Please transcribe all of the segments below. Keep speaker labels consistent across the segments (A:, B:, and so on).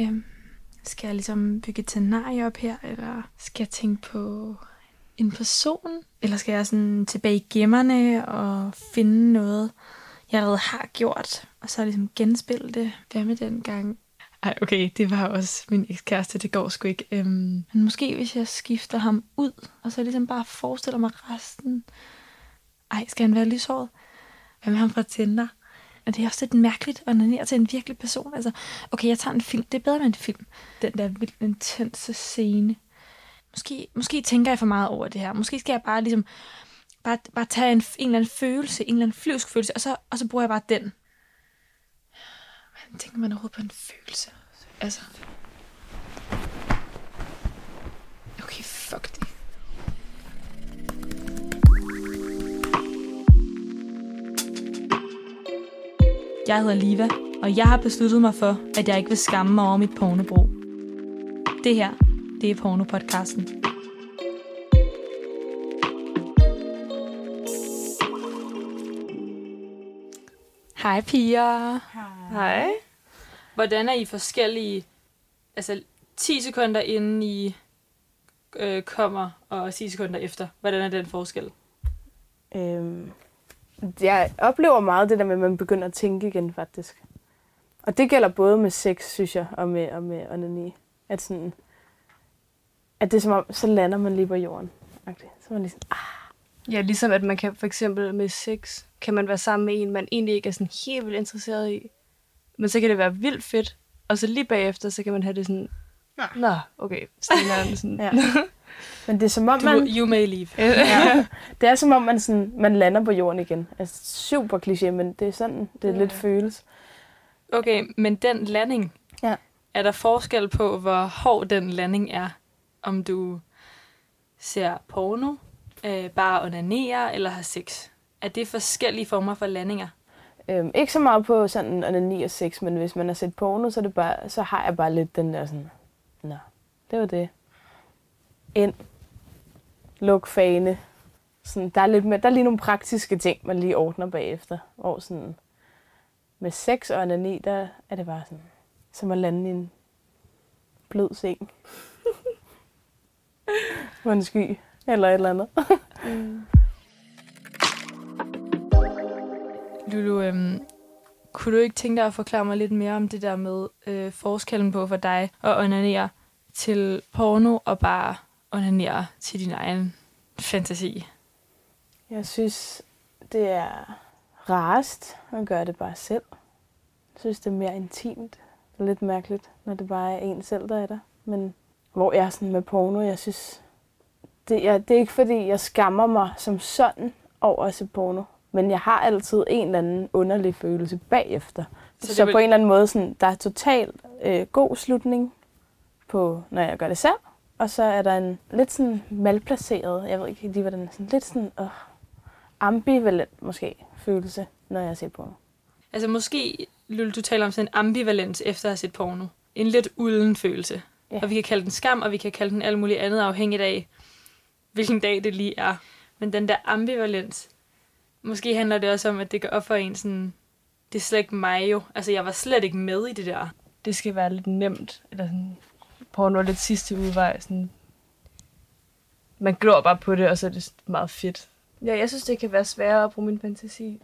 A: Øhm, skal jeg ligesom bygge et scenarie op her, eller skal jeg tænke på en person? Eller skal jeg sådan tilbage i gemmerne og finde noget, jeg allerede har gjort, og så ligesom genspille det? Hvad med den gang? Ej, okay, det var også min ekskæreste, det går sgu ikke. Øhm, men måske hvis jeg skifter ham ud, og så ligesom bare forestiller mig resten. Ej, skal han være lyshåret? Hvad med ham fra Tinder? Og det er også lidt mærkeligt at onanere til en virkelig person. Altså, okay, jeg tager en film. Det er bedre med en film. Den der vildt intense scene. Måske, måske tænker jeg for meget over det her. Måske skal jeg bare ligesom bare, bare tage en, en eller anden følelse, en eller anden flyvsk følelse, og så, og så bruger jeg bare den. Hvordan tænker man overhovedet på en følelse? Altså... Okay, fuck Jeg hedder Liva, og jeg har besluttet mig for, at jeg ikke vil skamme mig over mit pornobrug. Det her, det er pornopodcasten. Hej piger.
B: Hej.
A: Hvordan er I forskellige, altså 10 sekunder inden I øh, kommer, og 10 sekunder efter? Hvordan er den forskel?
B: Øhm, jeg oplever meget det der med, at man begynder at tænke igen, faktisk. Og det gælder både med sex, synes jeg, og med, og med onani. At, sådan, at det er som om, så lander man lige på jorden. Okay. Så man lige sådan, ah.
C: Ja, ligesom at man kan for eksempel med sex, kan man være sammen med en, man egentlig ikke er sådan helt vildt interesseret i. Men så kan det være vildt fedt, og så lige bagefter, så kan man have det sådan, nå, okay, så er det sådan,
B: Ja. Men det er som om,
A: Du,
B: man...
A: you may leave.
B: Ja, det er som om, man, sådan, man lander på jorden igen. Altså, super kliché, men det er sådan, det er
C: Ja.
B: lidt føles.
A: Okay, men den landing,
B: Ja.
A: er der forskel på, hvor hård den landing er? Om du ser porno, øh, bare onanerer eller har sex? Er det forskellige former for landinger?
B: Øhm, ikke så meget på sådan onani og sex, men hvis man har set porno, så, er det bare, så har jeg bare lidt den der sådan, nå, det var det. Ind. Luk fane. Sådan, der, er lidt mere, der er lige nogle praktiske ting, man lige ordner bagefter. Hvor sådan, med sex og onani, der er det bare sådan, som at lande i en blød seng. på en sky, eller et eller andet.
A: Lulu, øhm, kunne du ikke tænke dig at forklare mig lidt mere om det der med øh, forskellen på for dig at onanere til porno og bare onanere til din egen fantasi?
B: Jeg synes, det er rarest at gøre det bare selv. Jeg synes, det er mere intimt. Det er lidt mærkeligt, når det bare er en selv, der er der. Men hvor jeg er sådan med porno, jeg synes... Det er, det er ikke, fordi jeg skammer mig som sådan over at se porno. Men jeg har altid en eller anden underlig følelse bagefter.
A: Så
B: Så,
A: vil-
B: på en eller anden måde, sådan, der er totalt øh, god slutning på, når jeg gør det selv. Og så er der en lidt sådan malplaceret, jeg ved ikke lige, hvordan, sådan lidt sådan, øh, ambivalent måske følelse, når jeg ser porno.
A: Altså måske, Lulu, du taler om sådan en ambivalens efter at have set porno. En lidt ulden følelse.
B: Ja.
A: Og vi kan kalde den skam, og vi kan kalde den alt muligt andet, afhængigt af, hvilken dag det lige er. Men den der ambivalens, måske handler det også om, at det går op for en sådan, det er slet ikke mig jo. Altså, jeg var slet ikke med i det der.
C: det skal være lidt nemt, eller sådan, porno er lidt sidste udvej, sådan, man glor bare på det, og så er det meget fedt. Ja, jeg synes, det kan være sværere at bruge min fantasi.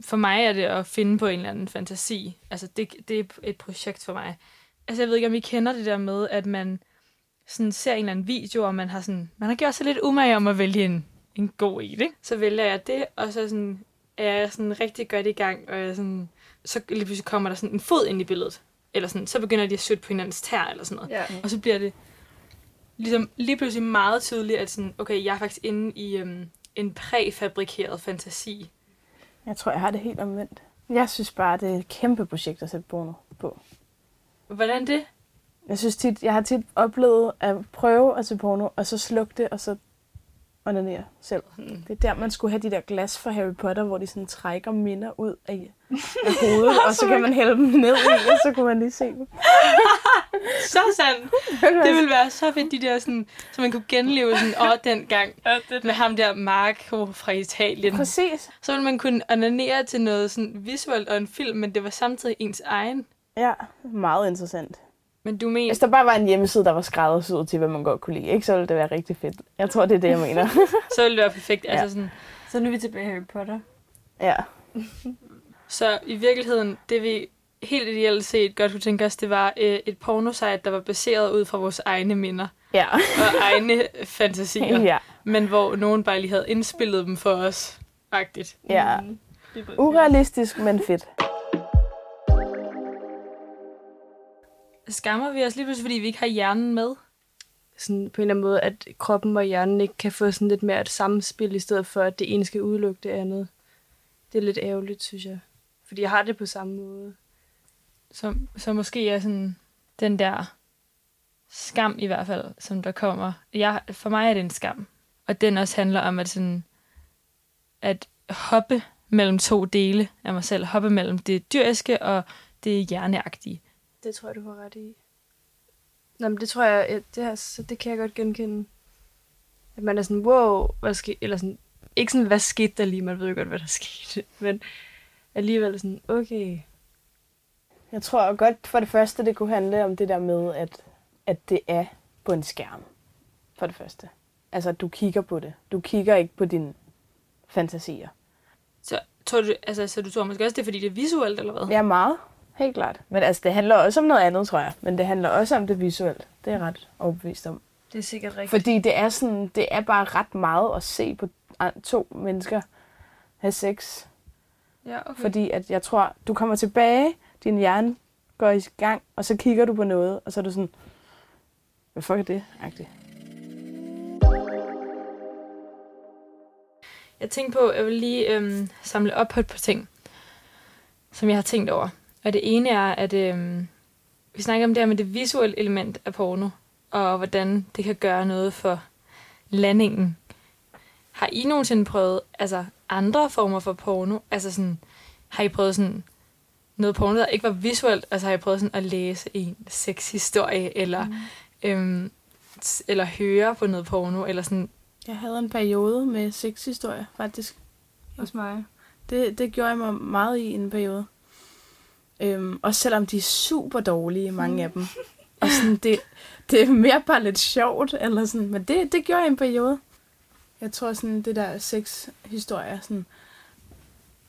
A: For mig er det at finde på en eller anden fantasi. Altså, det, det er et projekt for mig. Altså, jeg ved ikke, om I kender det der med, at man sådan ser en eller anden video, og man har, sådan, man har gjort sig lidt umage om at vælge en, en god i, ikke? Så vælger jeg det, og så sådan, er jeg sådan rigtig godt i gang, og jeg sådan, så lige pludselig kommer der sådan en fod ind i billedet. Eller sådan, så begynder de at søge på hinandens tær, eller sådan noget.
C: Ja.
A: Og så bliver det ligesom lige pludselig meget tydeligt, at sådan, okay, jeg er faktisk inde i øhm, en præfabrikeret fantasi.
B: Jeg tror, jeg har det helt omvendt. Jeg synes bare, det er et kæmpe projekt at sætte porno på.
A: Hvordan det?
B: Jeg synes tit, jeg har tit oplevet at prøve at se porno, og så slukke det, og så onanere selv.
A: Hmm.
B: Det er der, man skulle have de der glas fra Harry Potter, hvor de sådan trækker minder ud af, af hovedet, og så kan man hælde dem ned i, og så kunne man lige se dem.
A: Så sandt. Det ville være så fedt, de der sådan, så man kunne genleve sådan, åh, den gang med ham der Marco fra Italien.
B: Præcis.
A: Så ville man kunne onanere til noget sådan visuelt og en film, men det var samtidig ens egen
B: Ja, meget interessant.
A: Men du mener...
B: Hvis der bare var en hjemmeside, der var skræddersyet til, hvad man godt kunne lide, ikke, så ville det være rigtig fedt. Jeg tror, det er det, jeg mener.
A: så ville det være perfekt.
B: Ja.
A: Altså sådan,
C: Så nu er vi tilbage i Harry Potter.
B: ja.
A: så i virkeligheden, det vi helt ideelt set godt kunne tænke os, det var øh, et pornosite, der var baseret ud fra vores egne minder
B: Ja.
A: og egne fantasier.
B: ja.
A: Men hvor nogen bare lige havde indspillet dem for os. Agtigt.
B: ja.
C: Mm.
B: Urealistisk, men fedt.
A: Skammer vi os lige pludselig, fordi vi ikke har hjernen med?
C: sådan på en eller anden måde, at kroppen og hjernen ikke kan få sådan lidt mere et samspil, i stedet for, at det ene skal udelukke det andet. Det er lidt ærgerligt, synes jeg. Fordi jeg har det på samme måde.
A: Så, så måske er sådan den der skam i hvert fald, som der kommer. Jeg, for mig er det en skam. Og den også handler om at, sådan, at hoppe mellem to dele af mig selv. Hoppe mellem det dyriske og det hjerneagtige.
C: Det tror jeg, du har ret i. Nå, men det tror jeg, ja, det, her, så det kan jeg godt genkende. At man er sådan, wow, hvad skete, eller sådan, ikke sådan, hvad skete der lige, man ved jo godt, hvad der skete, men alligevel sådan, okay,
B: Jeg tror godt, for det første, det kunne handle om det der med, at, at det er på en skærm. For det første. Altså, du kigger på det. Du kigger ikke på dine fantasier.
A: Så tror du, altså, så du tror måske også, det er, fordi det er visuelt, eller hvad?
B: Ja, meget. Helt klart. Men altså, det handler også om noget andet, tror jeg. Men det handler også om det visuelle. Det er jeg ret overbevist om.
C: det er sikkert rigtigt.
B: Fordi det er sådan, det er bare ret meget at se på to mennesker have sex.
A: Ja, okay.
B: Fordi at jeg tror, du kommer tilbage, din hjerne går i gang, og så kigger du på noget, og så er du sådan, hvad fuck er det? Agtigt.
A: Jeg tænkte på, at jeg vil lige øhm, samle op på et par ting, som jeg har tænkt over. Og det ene er, at øhm, vi snakker om det her med det visuelle element af porno, og hvordan det kan gøre noget for landingen. Har I nogensinde prøvet altså, andre former for porno? Altså sådan, har I prøvet sådan noget porno, der ikke var visuelt? Altså har I prøvet sådan at læse en sexhistorie, eller, mm. øhm, eller høre på noget porno, eller sådan
B: Jeg havde en periode med sexhistorie, faktisk.
C: Hos mig.
B: Det, det gjorde jeg mig meget i en periode. Øhm, også selvom de er super dårlige, mange af dem. Og sådan, det, det er mere bare lidt sjovt, eller sådan. Men det, det gjorde jeg en periode. Jeg tror sådan, det der sexhistorie, sådan,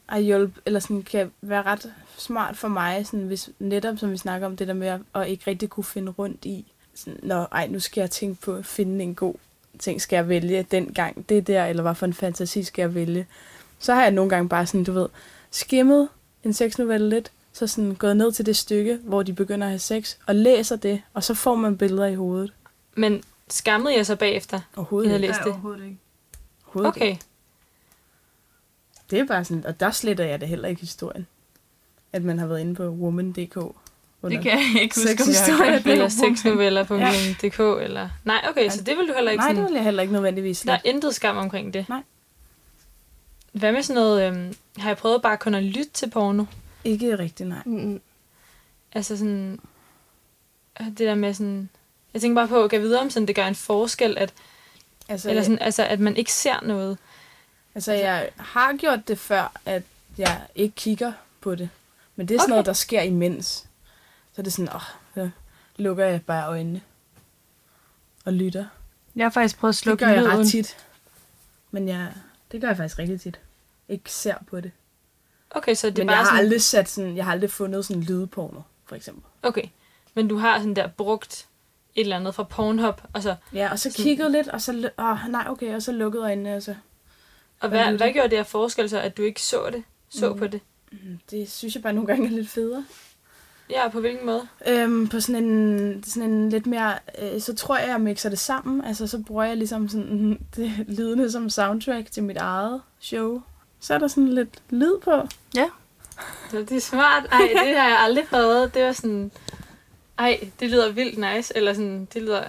B: har hjulpet, eller sådan, kan være ret smart for mig, sådan, hvis netop, som vi snakker om, det der med at, at ikke rigtig kunne finde rundt i. Sådan, Nå, ej, nu skal jeg tænke på at finde en god ting, skal jeg vælge den gang, det der, eller hvad for en fantasi skal jeg vælge. Så har jeg nogle gange bare sådan, du ved, skimmet en sexnovelle lidt, så sådan gået ned til det stykke, hvor de begynder at have sex, og læser det, og så får man billeder i hovedet.
A: Men skammede jeg så bagefter?
B: Overhovedet ikke.
A: læste det.
C: overhovedet ikke.
B: Overhovedet ikke.
A: Okay.
B: Det er bare sådan, og der sletter jeg det heller ikke i historien. At man har været inde på woman.dk.
C: Det kan jeg ikke huske, om jeg har
B: det er
A: Eller sexnoveller på
B: Ja.
A: ja. DK, eller... Nej, okay, så det vil du heller ikke
B: Nej, det
A: sådan...
B: vil jeg heller ikke nødvendigvis
A: Der er intet skam omkring det.
B: Nej.
A: Hvad med sådan noget... Øhm, har jeg prøvet bare kun at lytte til porno?
B: Ikke rigtigt, nej.
C: Mm-mm.
A: Altså sådan... øh, Det der med sådan... Jeg tænker bare på at gå videre om sådan, det gør en forskel, at,
B: Altså,
A: eller sådan, altså, at man ikke ser noget.
B: altså, jeg har gjort det før, at jeg ikke kigger på det. Men det er sådan
A: Okay.
B: noget, der sker imens. Så er det sådan, åh, så lukker jeg bare øjnene og lytter.
C: Jeg har faktisk prøvet at
B: Det
C: slukke
B: gør jeg
C: lyden.
B: ret tit. Men jeg, det gør jeg faktisk rigtig tit. Ikke ser på det.
A: Okay, så det er
B: Men
A: bare
B: jeg har
A: sådan...
B: aldrig sat sådan, jeg har aldrig fundet sådan lydporno, for eksempel.
A: Okay, men du har sådan der brugt et eller andet fra Pornhub, og så...
B: Ja, og så
A: Sådan-
B: kigget lidt, og så, åh, nej, okay, og så lukkede øjnene, og så,
A: Og
B: Hvad
A: hvad,
B: lytter?
A: hvad gjorde det her forskel så, at du ikke så det? Så
B: Mm.
A: på det?
B: mm, det synes jeg bare nogle gange er lidt federe.
A: Ja, på hvilken måde?
B: Øhm, på sådan en, sådan en lidt mere, øh, så tror jeg, jeg mixer det sammen. Altså, så bruger jeg ligesom sådan det lydende som soundtrack til mit eget show. Så er der sådan lidt lyd på.
A: Så det er smart. Ej, det har jeg aldrig prøvet. Det var sådan... Ej, det lyder vildt nice. Eller sådan, det lyder...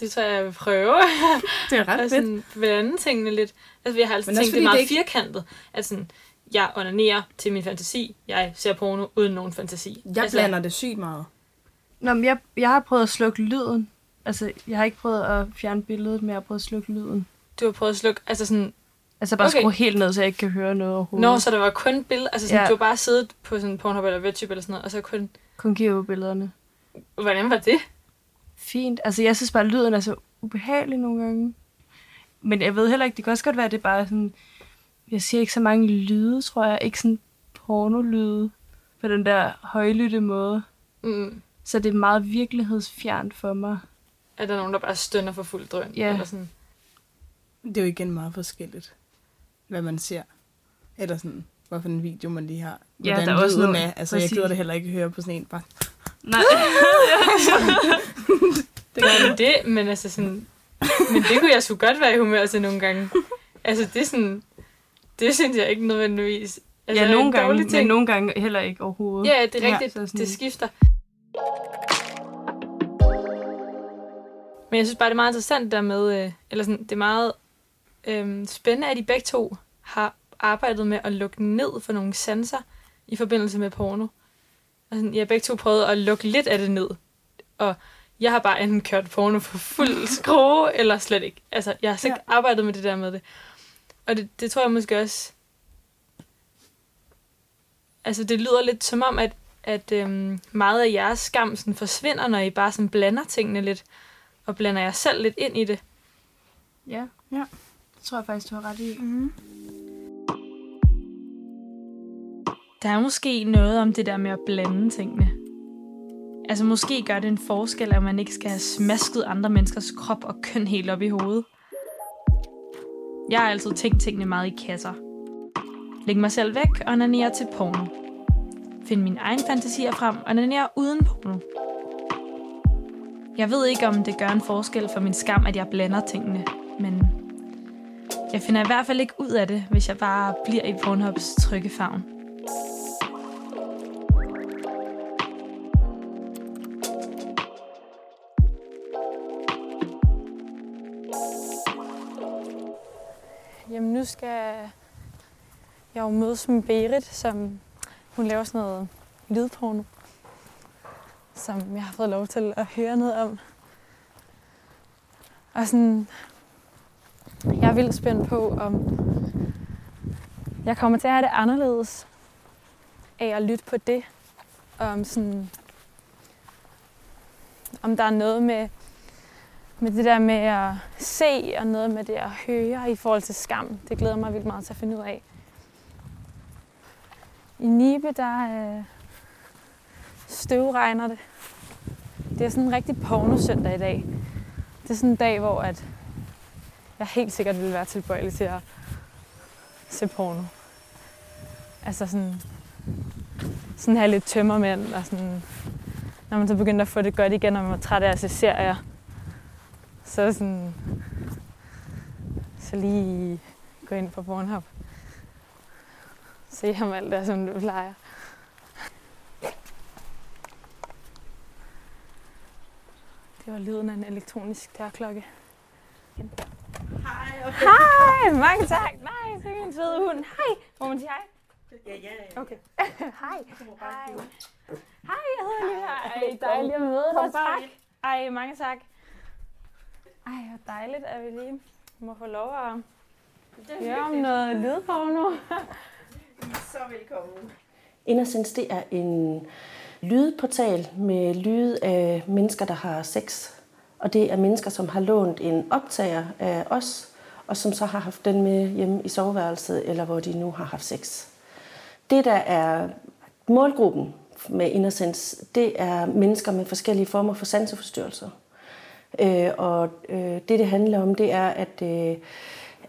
A: Det tror jeg, jeg vil prøve.
B: Det er ret
A: og
B: fedt.
A: sådan blande tingene lidt. Altså, jeg har altid
B: Men
A: tænkt, det er meget
B: det ikke-
A: firkantet. At sådan, jeg onanerer til min fantasi. Jeg ser porno uden nogen fantasi.
B: Jeg
A: altså,
B: blander det sygt meget.
C: Nå, men jeg, jeg har prøvet at slukke lyden. Altså, jeg har ikke prøvet at fjerne billedet, men jeg har prøvet at slukke lyden.
A: Du har prøvet at slukke... Altså sådan...
C: Altså bare
A: Okay.
C: skrue helt ned, så jeg ikke kan høre noget overhovedet.
A: Når så der var kun billeder... Altså sådan,
C: Ja.
A: du bare siddet på sådan Pornhub eller VedTube eller sådan noget, og så kun
C: Kun på billederne.
A: Hvordan var det?
C: Fint. Altså, jeg synes bare, at lyden er så ubehagelig nogle gange. Men jeg ved heller ikke, det kan også godt være, at det er bare sådan... Jeg siger ikke så mange lyde, tror jeg. Ikke sådan pornolyde på den der højlytte måde.
A: Mm.
C: Så det er meget virkelighedsfjernt for mig.
A: Er der nogen, der bare stønner for fuld drøn?
C: Ja.
A: Eller sådan?
B: Det er jo igen meget forskelligt, hvad man ser. Eller sådan, hvorfor en video man lige har.
C: Ja,
B: Hvordan
C: der er også noget-
B: er. Altså, jeg
C: præcis.
B: gider det heller ikke høre på sådan en. Bare.
C: Nej.
A: Det gør man det, men altså sådan... Men det kunne jeg sgu godt være i humør til nogle gange. Altså, det er sådan... Det synes jeg ikke nødvendigvis... Altså,
C: ja, nogle gange,
A: dårlig
C: men
A: ting.
C: nogle gange heller ikke overhovedet.
A: Ja, det er
B: Ja.
A: rigtigt.
C: Så
A: Ja,
C: sådan-
A: det skifter. Men jeg synes bare, det er meget interessant der med, øh, eller sådan, det er meget øh, spændende, at de begge to har arbejdet med at lukke ned for nogle sanser i forbindelse med porno. Sådan, jeg har begge to prøvet at lukke lidt af det ned. Og jeg har bare enten kørt porno på fuld skrue, eller slet ikke. Altså, jeg har slet ikke arbejdet med det der med det. Og det, det tror jeg måske også... Altså, det lyder lidt som om, at, at øhm, meget af jeres skam sådan forsvinder, når I bare sådan blander tingene lidt, og blander jer selv lidt ind i det.
C: Ja.
B: Ja.
C: Tror jeg faktisk, du har ret i.
B: Mm.
A: Der er måske noget om det der med at blande tingene. Altså måske gør det en forskel, at man ikke skal have smasket andre menneskers krop og køn helt op i hovedet. Jeg har altid tænkt tingene meget i kasser. Læg mig selv væk og nanere til porno. Find mine egen fantasier frem og nanere uden porno. Jeg ved ikke, om det gør en forskel for min skam, at jeg blander tingene, men jeg finder i hvert fald ikke ud af det, hvis jeg bare bliver i Pornhubs trygge favn. Jamen nu skal jeg jo mødes med Berit, som hun laver sådan noget lydporno, som jeg har fået lov til at høre noget om. Og sådan, jeg er vildt spændt på, om jeg kommer til at have det anderledes af at lytte på det. Om, sådan, om der er noget med, med det der med at se, og noget med det at høre i forhold til skam. Det glæder mig vildt meget til at finde ud af. I Nibe, der øh, støvregner det. Det er sådan en rigtig pornosøndag i dag. Det er sådan en dag, hvor at jeg helt sikkert ville være tilbøjelig til at se porno. Altså sådan, sådan have lidt tømmermænd, og sådan, når man så begynder at få det godt igen, og man er træt af at se serier, så sådan, så lige gå ind på Pornhub. Se ham alt der, som du plejer. Det var lyden af en elektronisk dørklokke.
D: Hej, okay.
A: Hej, mange tak. Nej, det er en fed hund. Hej, må man sige hej?
D: Ja, ja, ja.
A: Okay. hej. Hej. Hej, jeg hedder Lina. Ej, dejligt at møde dig. Tak. Ej, mange tak. Ej, hvor dejligt, at vi lige må få lov at høre om noget lydporno.
D: Så velkommen.
E: Innocence, det er en lydportal med lyd af mennesker, der har sex. Og det er mennesker, som har lånt en optager af os, og som så har haft den med hjemme i soveværelset, eller hvor de nu har haft sex. Det, der er målgruppen med Innocence, det er mennesker med forskellige former for sanseforstyrrelser. Øh, og øh, det, det handler om, det er, at, øh,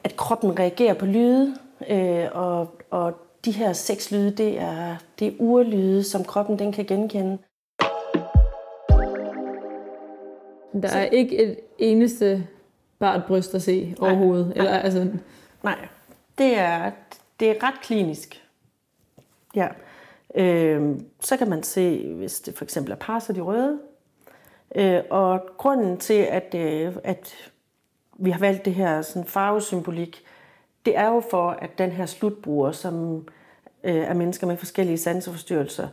E: at kroppen reagerer på lyde, øh, og, og de her seks lyde, det er, det er urlyde, som kroppen den kan genkende.
F: Der er ikke et eneste bart bryst at se overhovedet. Eller, altså,
E: Nej, det er, det er ret klinisk. Ja. Øh, så kan man se, hvis det for eksempel er par, så de røde. Øh, og grunden til, at, øh, at vi har valgt det her sådan farvesymbolik, det er jo for, at den her slutbruger, som øh, er mennesker med forskellige sanseforstyrrelser,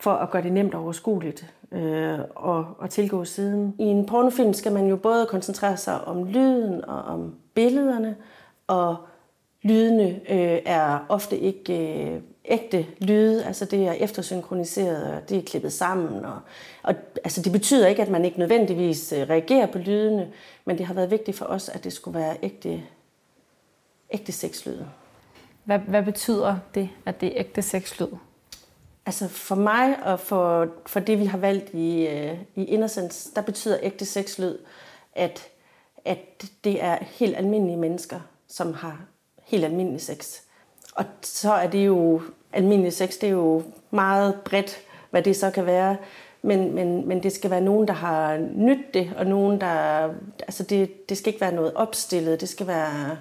E: for at gøre det nemt og overskueligt øh, og, og tilgå siden. I en pornofilm skal man jo både koncentrere sig om lyden og om billederne, og lydene øh, er ofte ikke øh, ægte lyde, altså det er eftersynkroniseret, og det er klippet sammen. Og, og altså det betyder ikke, at man ikke nødvendigvis øh, reagerer på lydene, men det har været vigtigt for os, at det skulle være ægte, ægte sexlyde.
F: Hvad, hvad betyder det, at det er ægte sexlyd?
E: Altså for mig og for, for det, vi har valgt i, øh, i Innocence, der betyder ægte sexlyd, at, at det er helt almindelige mennesker, som har helt almindelig sex. Og så er det jo, almindelig sex, det er jo meget bredt, hvad det så kan være. Men, men, men det skal være nogen, der har nyt det, og nogen, der... Altså det, det skal ikke være noget opstillet, det skal være,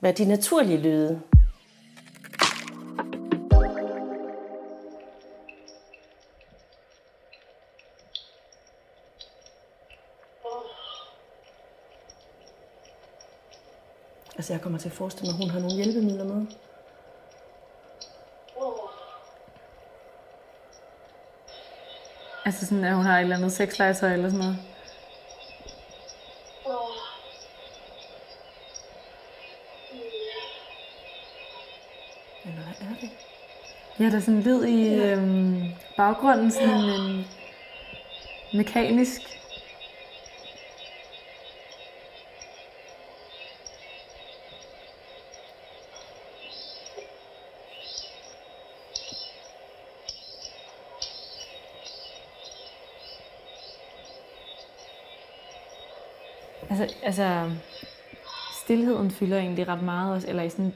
E: være de naturlige lyde. Altså jeg kommer til at forestille mig, at hun har nogle hjælpemidler med.
F: Altså sådan, at hun har et eller andet sexlegetøj eller sådan noget?
E: Eller hvad er det?
F: Ja, der er sådan lyd i øhm, baggrunden, sådan en mekanisk. Altså, altså, stillheden fylder egentlig ret meget også, eller i sådan,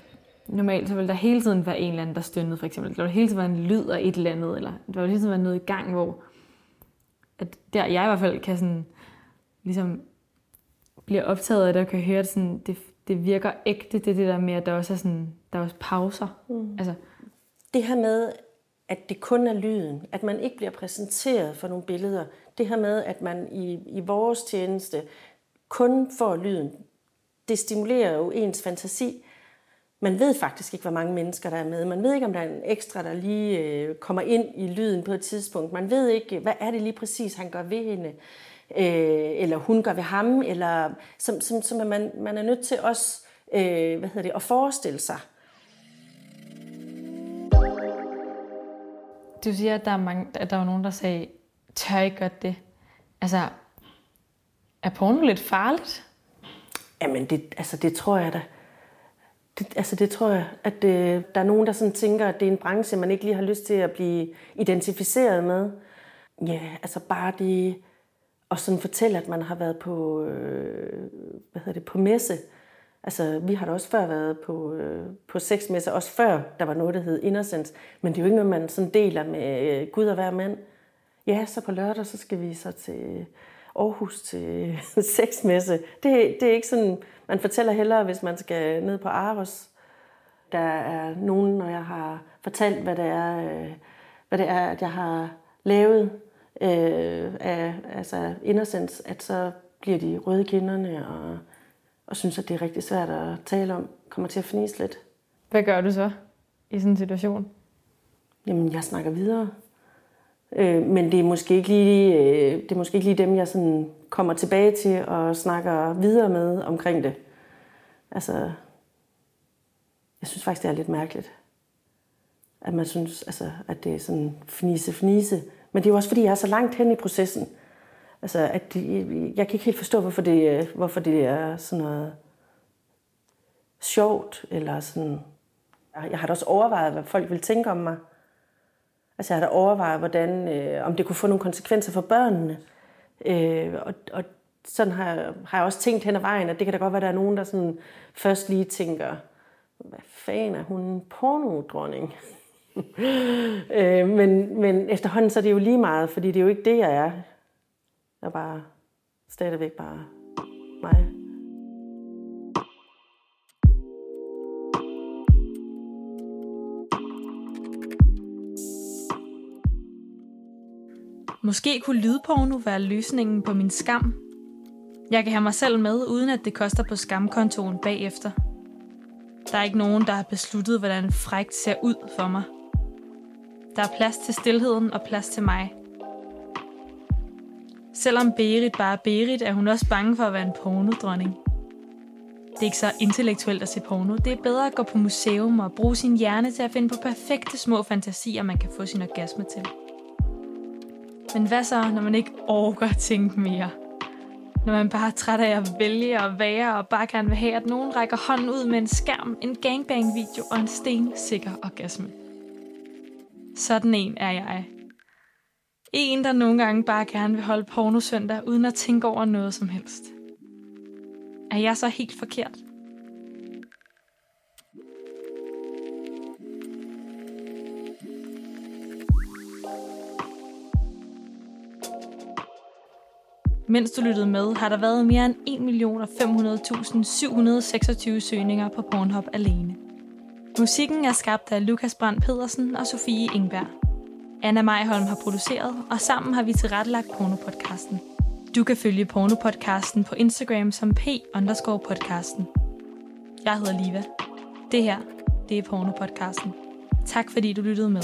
F: normalt så vil der hele tiden være en eller anden, der stønnede for eksempel. Der vil hele tiden være en lyd af et eller andet, eller der vil hele tiden være noget i gang, hvor at der jeg i hvert fald kan sådan, ligesom bliver optaget af det, og kan høre, at sådan, det, det virker ægte, det det der med, at der også er, sådan, der er også pauser. Mm. Altså,
E: Det her med, at det kun er lyden, at man ikke bliver præsenteret for nogle billeder, det her med, at man i, i vores tjeneste kun får lyden, det stimulerer jo ens fantasi. Man ved faktisk ikke, hvor mange mennesker der er med. Man ved ikke, om der er en ekstra, der lige øh, kommer ind i lyden på et tidspunkt. Man ved ikke, hvad er det lige præcis, han gør ved hende, øh, eller hun gør ved ham, eller som, som, som man, man er nødt til også øh, hvad hedder det, at forestille sig.
F: du siger, at der, er mange, at der var nogen, der sagde, tør ikke godt det. Altså, er porno lidt farligt?
E: Jamen, det, altså, det tror jeg da. Det, altså, det tror jeg, at øh, der er nogen, der sådan tænker, at det er en branche, man ikke lige har lyst til at blive identificeret med. Ja, altså bare det og sådan fortælle, at man har været på, øh, hvad hedder det, på messe. Altså, vi har da også før været på, øh, på sexmesse, også før der var noget, der hed Innocence. Men det er jo ikke noget, man sådan deler med øh, Gud og hver mand. Ja, så på lørdag, så skal vi så til Aarhus til sexmesse. Det, det er ikke sådan, man fortæller hellere, hvis man skal ned på Aros. Der er nogen, når jeg har fortalt, hvad det er, øh, hvad det er at jeg har lavet øh, af altså Innocence, at så bliver de røde kinderne og, og synes, at det er rigtig svært at tale om. Kommer til at fnise lidt.
F: Hvad gør du så i sådan en situation?
E: Jamen, jeg snakker videre. Øh, men det er måske ikke lige, øh, det er måske ikke lige dem, jeg sådan kommer tilbage til og snakker videre med omkring det. Altså, jeg synes faktisk, det er lidt mærkeligt. At man synes, altså, at det er sådan fnise, fnise. Men det er jo også, fordi jeg er så langt hen i processen. Altså, at de, jeg kan ikke helt forstå, hvorfor det, øh, hvorfor det er sådan noget sjovt, eller sådan... Jeg har da også overvejet, hvad folk vil tænke om mig. Altså, jeg har da overvejet, hvordan, øh, om det kunne få nogle konsekvenser for børnene. Øh, og, og sådan har, jeg- har jeg også tænkt hen ad vejen, at det kan da godt være, at der er nogen, der sådan først lige tænker, hvad fanden er hun en pornodronning? øh, men, men efterhånden så er det jo lige meget, fordi det er jo ikke det, jeg er. Jeg er bare stadigvæk bare mig.
A: Måske kunne lydporno være løsningen på min skam. Jeg kan have mig selv med, uden at det koster på skamkontoen bagefter. Der er ikke nogen, der har besluttet, hvordan frægt ser ud for mig. Der er plads til stillheden og plads til mig. Selvom Berit bare er Berit, er hun også bange for at være en pornodronning. Det er ikke så intellektuelt at se porno. Det er bedre at gå på museum og bruge sin hjerne til at finde på perfekte små fantasier, man kan få sin orgasme til. Men hvad så, når man ikke orker tænke mere? Når man bare er træt af at vælge og være og bare gerne vil have, at nogen rækker hånden ud med en skærm, en gangbang-video og en stensikker orgasme. Sådan en er jeg. En, der nogle gange bare gerne vil holde pornosøndag, uden at tænke over noget som helst. Er jeg så helt forkert? Mens du lyttede med, har der været mere end 1.500.726 søgninger på Pornhub alene. Musikken er skabt af Lukas Brandt Pedersen og Sofie Ingberg. Anna Majholm har produceret, og sammen har vi tilrettelagt Pornopodcasten. Du kan følge Pornopodcasten på Instagram som p-podcasten. Jeg hedder Liva. Det her, det er Pornopodcasten. Tak fordi du lyttede med.